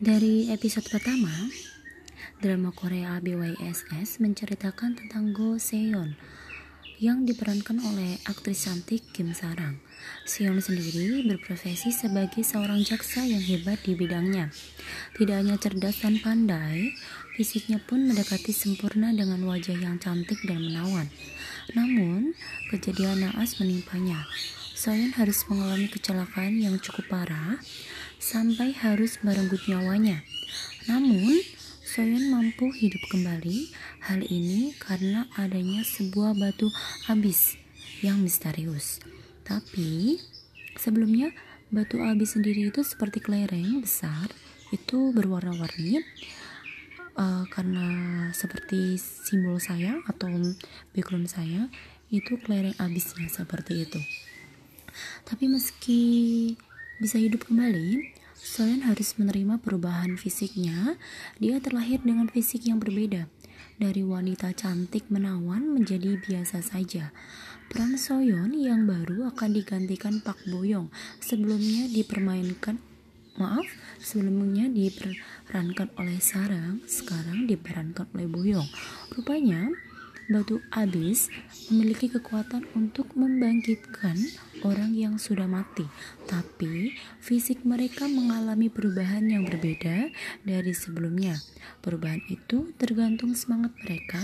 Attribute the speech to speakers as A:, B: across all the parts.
A: Dari episode pertama, drama Korea BYSS menceritakan tentang Go Seon yang diperankan oleh aktris cantik Kim Sarang. Seon sendiri berprofesi sebagai seorang jaksa yang hebat di bidangnya. Tidak hanya cerdas dan pandai, fisiknya pun mendekati sempurna dengan wajah yang cantik dan menawan. Namun, kejadian naas menimpanya. Seon harus mengalami kecelakaan yang cukup parah sampai harus merenggut nyawanya. Namun, Soyeon mampu hidup kembali. Hal ini karena adanya sebuah batu abis yang misterius. Tapi, sebelumnya batu abis sendiri itu seperti kelereng besar, itu berwarna-warni. Uh, karena seperti simbol saya atau background saya itu kelereng abisnya seperti itu. Tapi meski bisa hidup kembali, Soyeon harus menerima perubahan fisiknya. Dia terlahir dengan fisik yang berbeda. Dari wanita cantik menawan menjadi biasa saja. Peran Soyeon yang baru akan digantikan Pak Boyong. Sebelumnya dipermainkan maaf, sebelumnya diperankan oleh Sarang, sekarang diperankan oleh Boyong. Rupanya batu abis memiliki kekuatan untuk membangkitkan orang yang sudah mati, tapi fisik mereka mengalami perubahan yang berbeda dari sebelumnya. Perubahan itu tergantung semangat mereka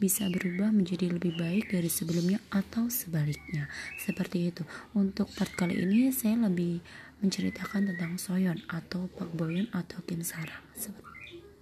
A: bisa berubah menjadi lebih baik dari sebelumnya atau sebaliknya. Seperti itu. Untuk part kali ini saya lebih menceritakan tentang Soyeon atau Pak Boyon atau Kim Sarang. Seperti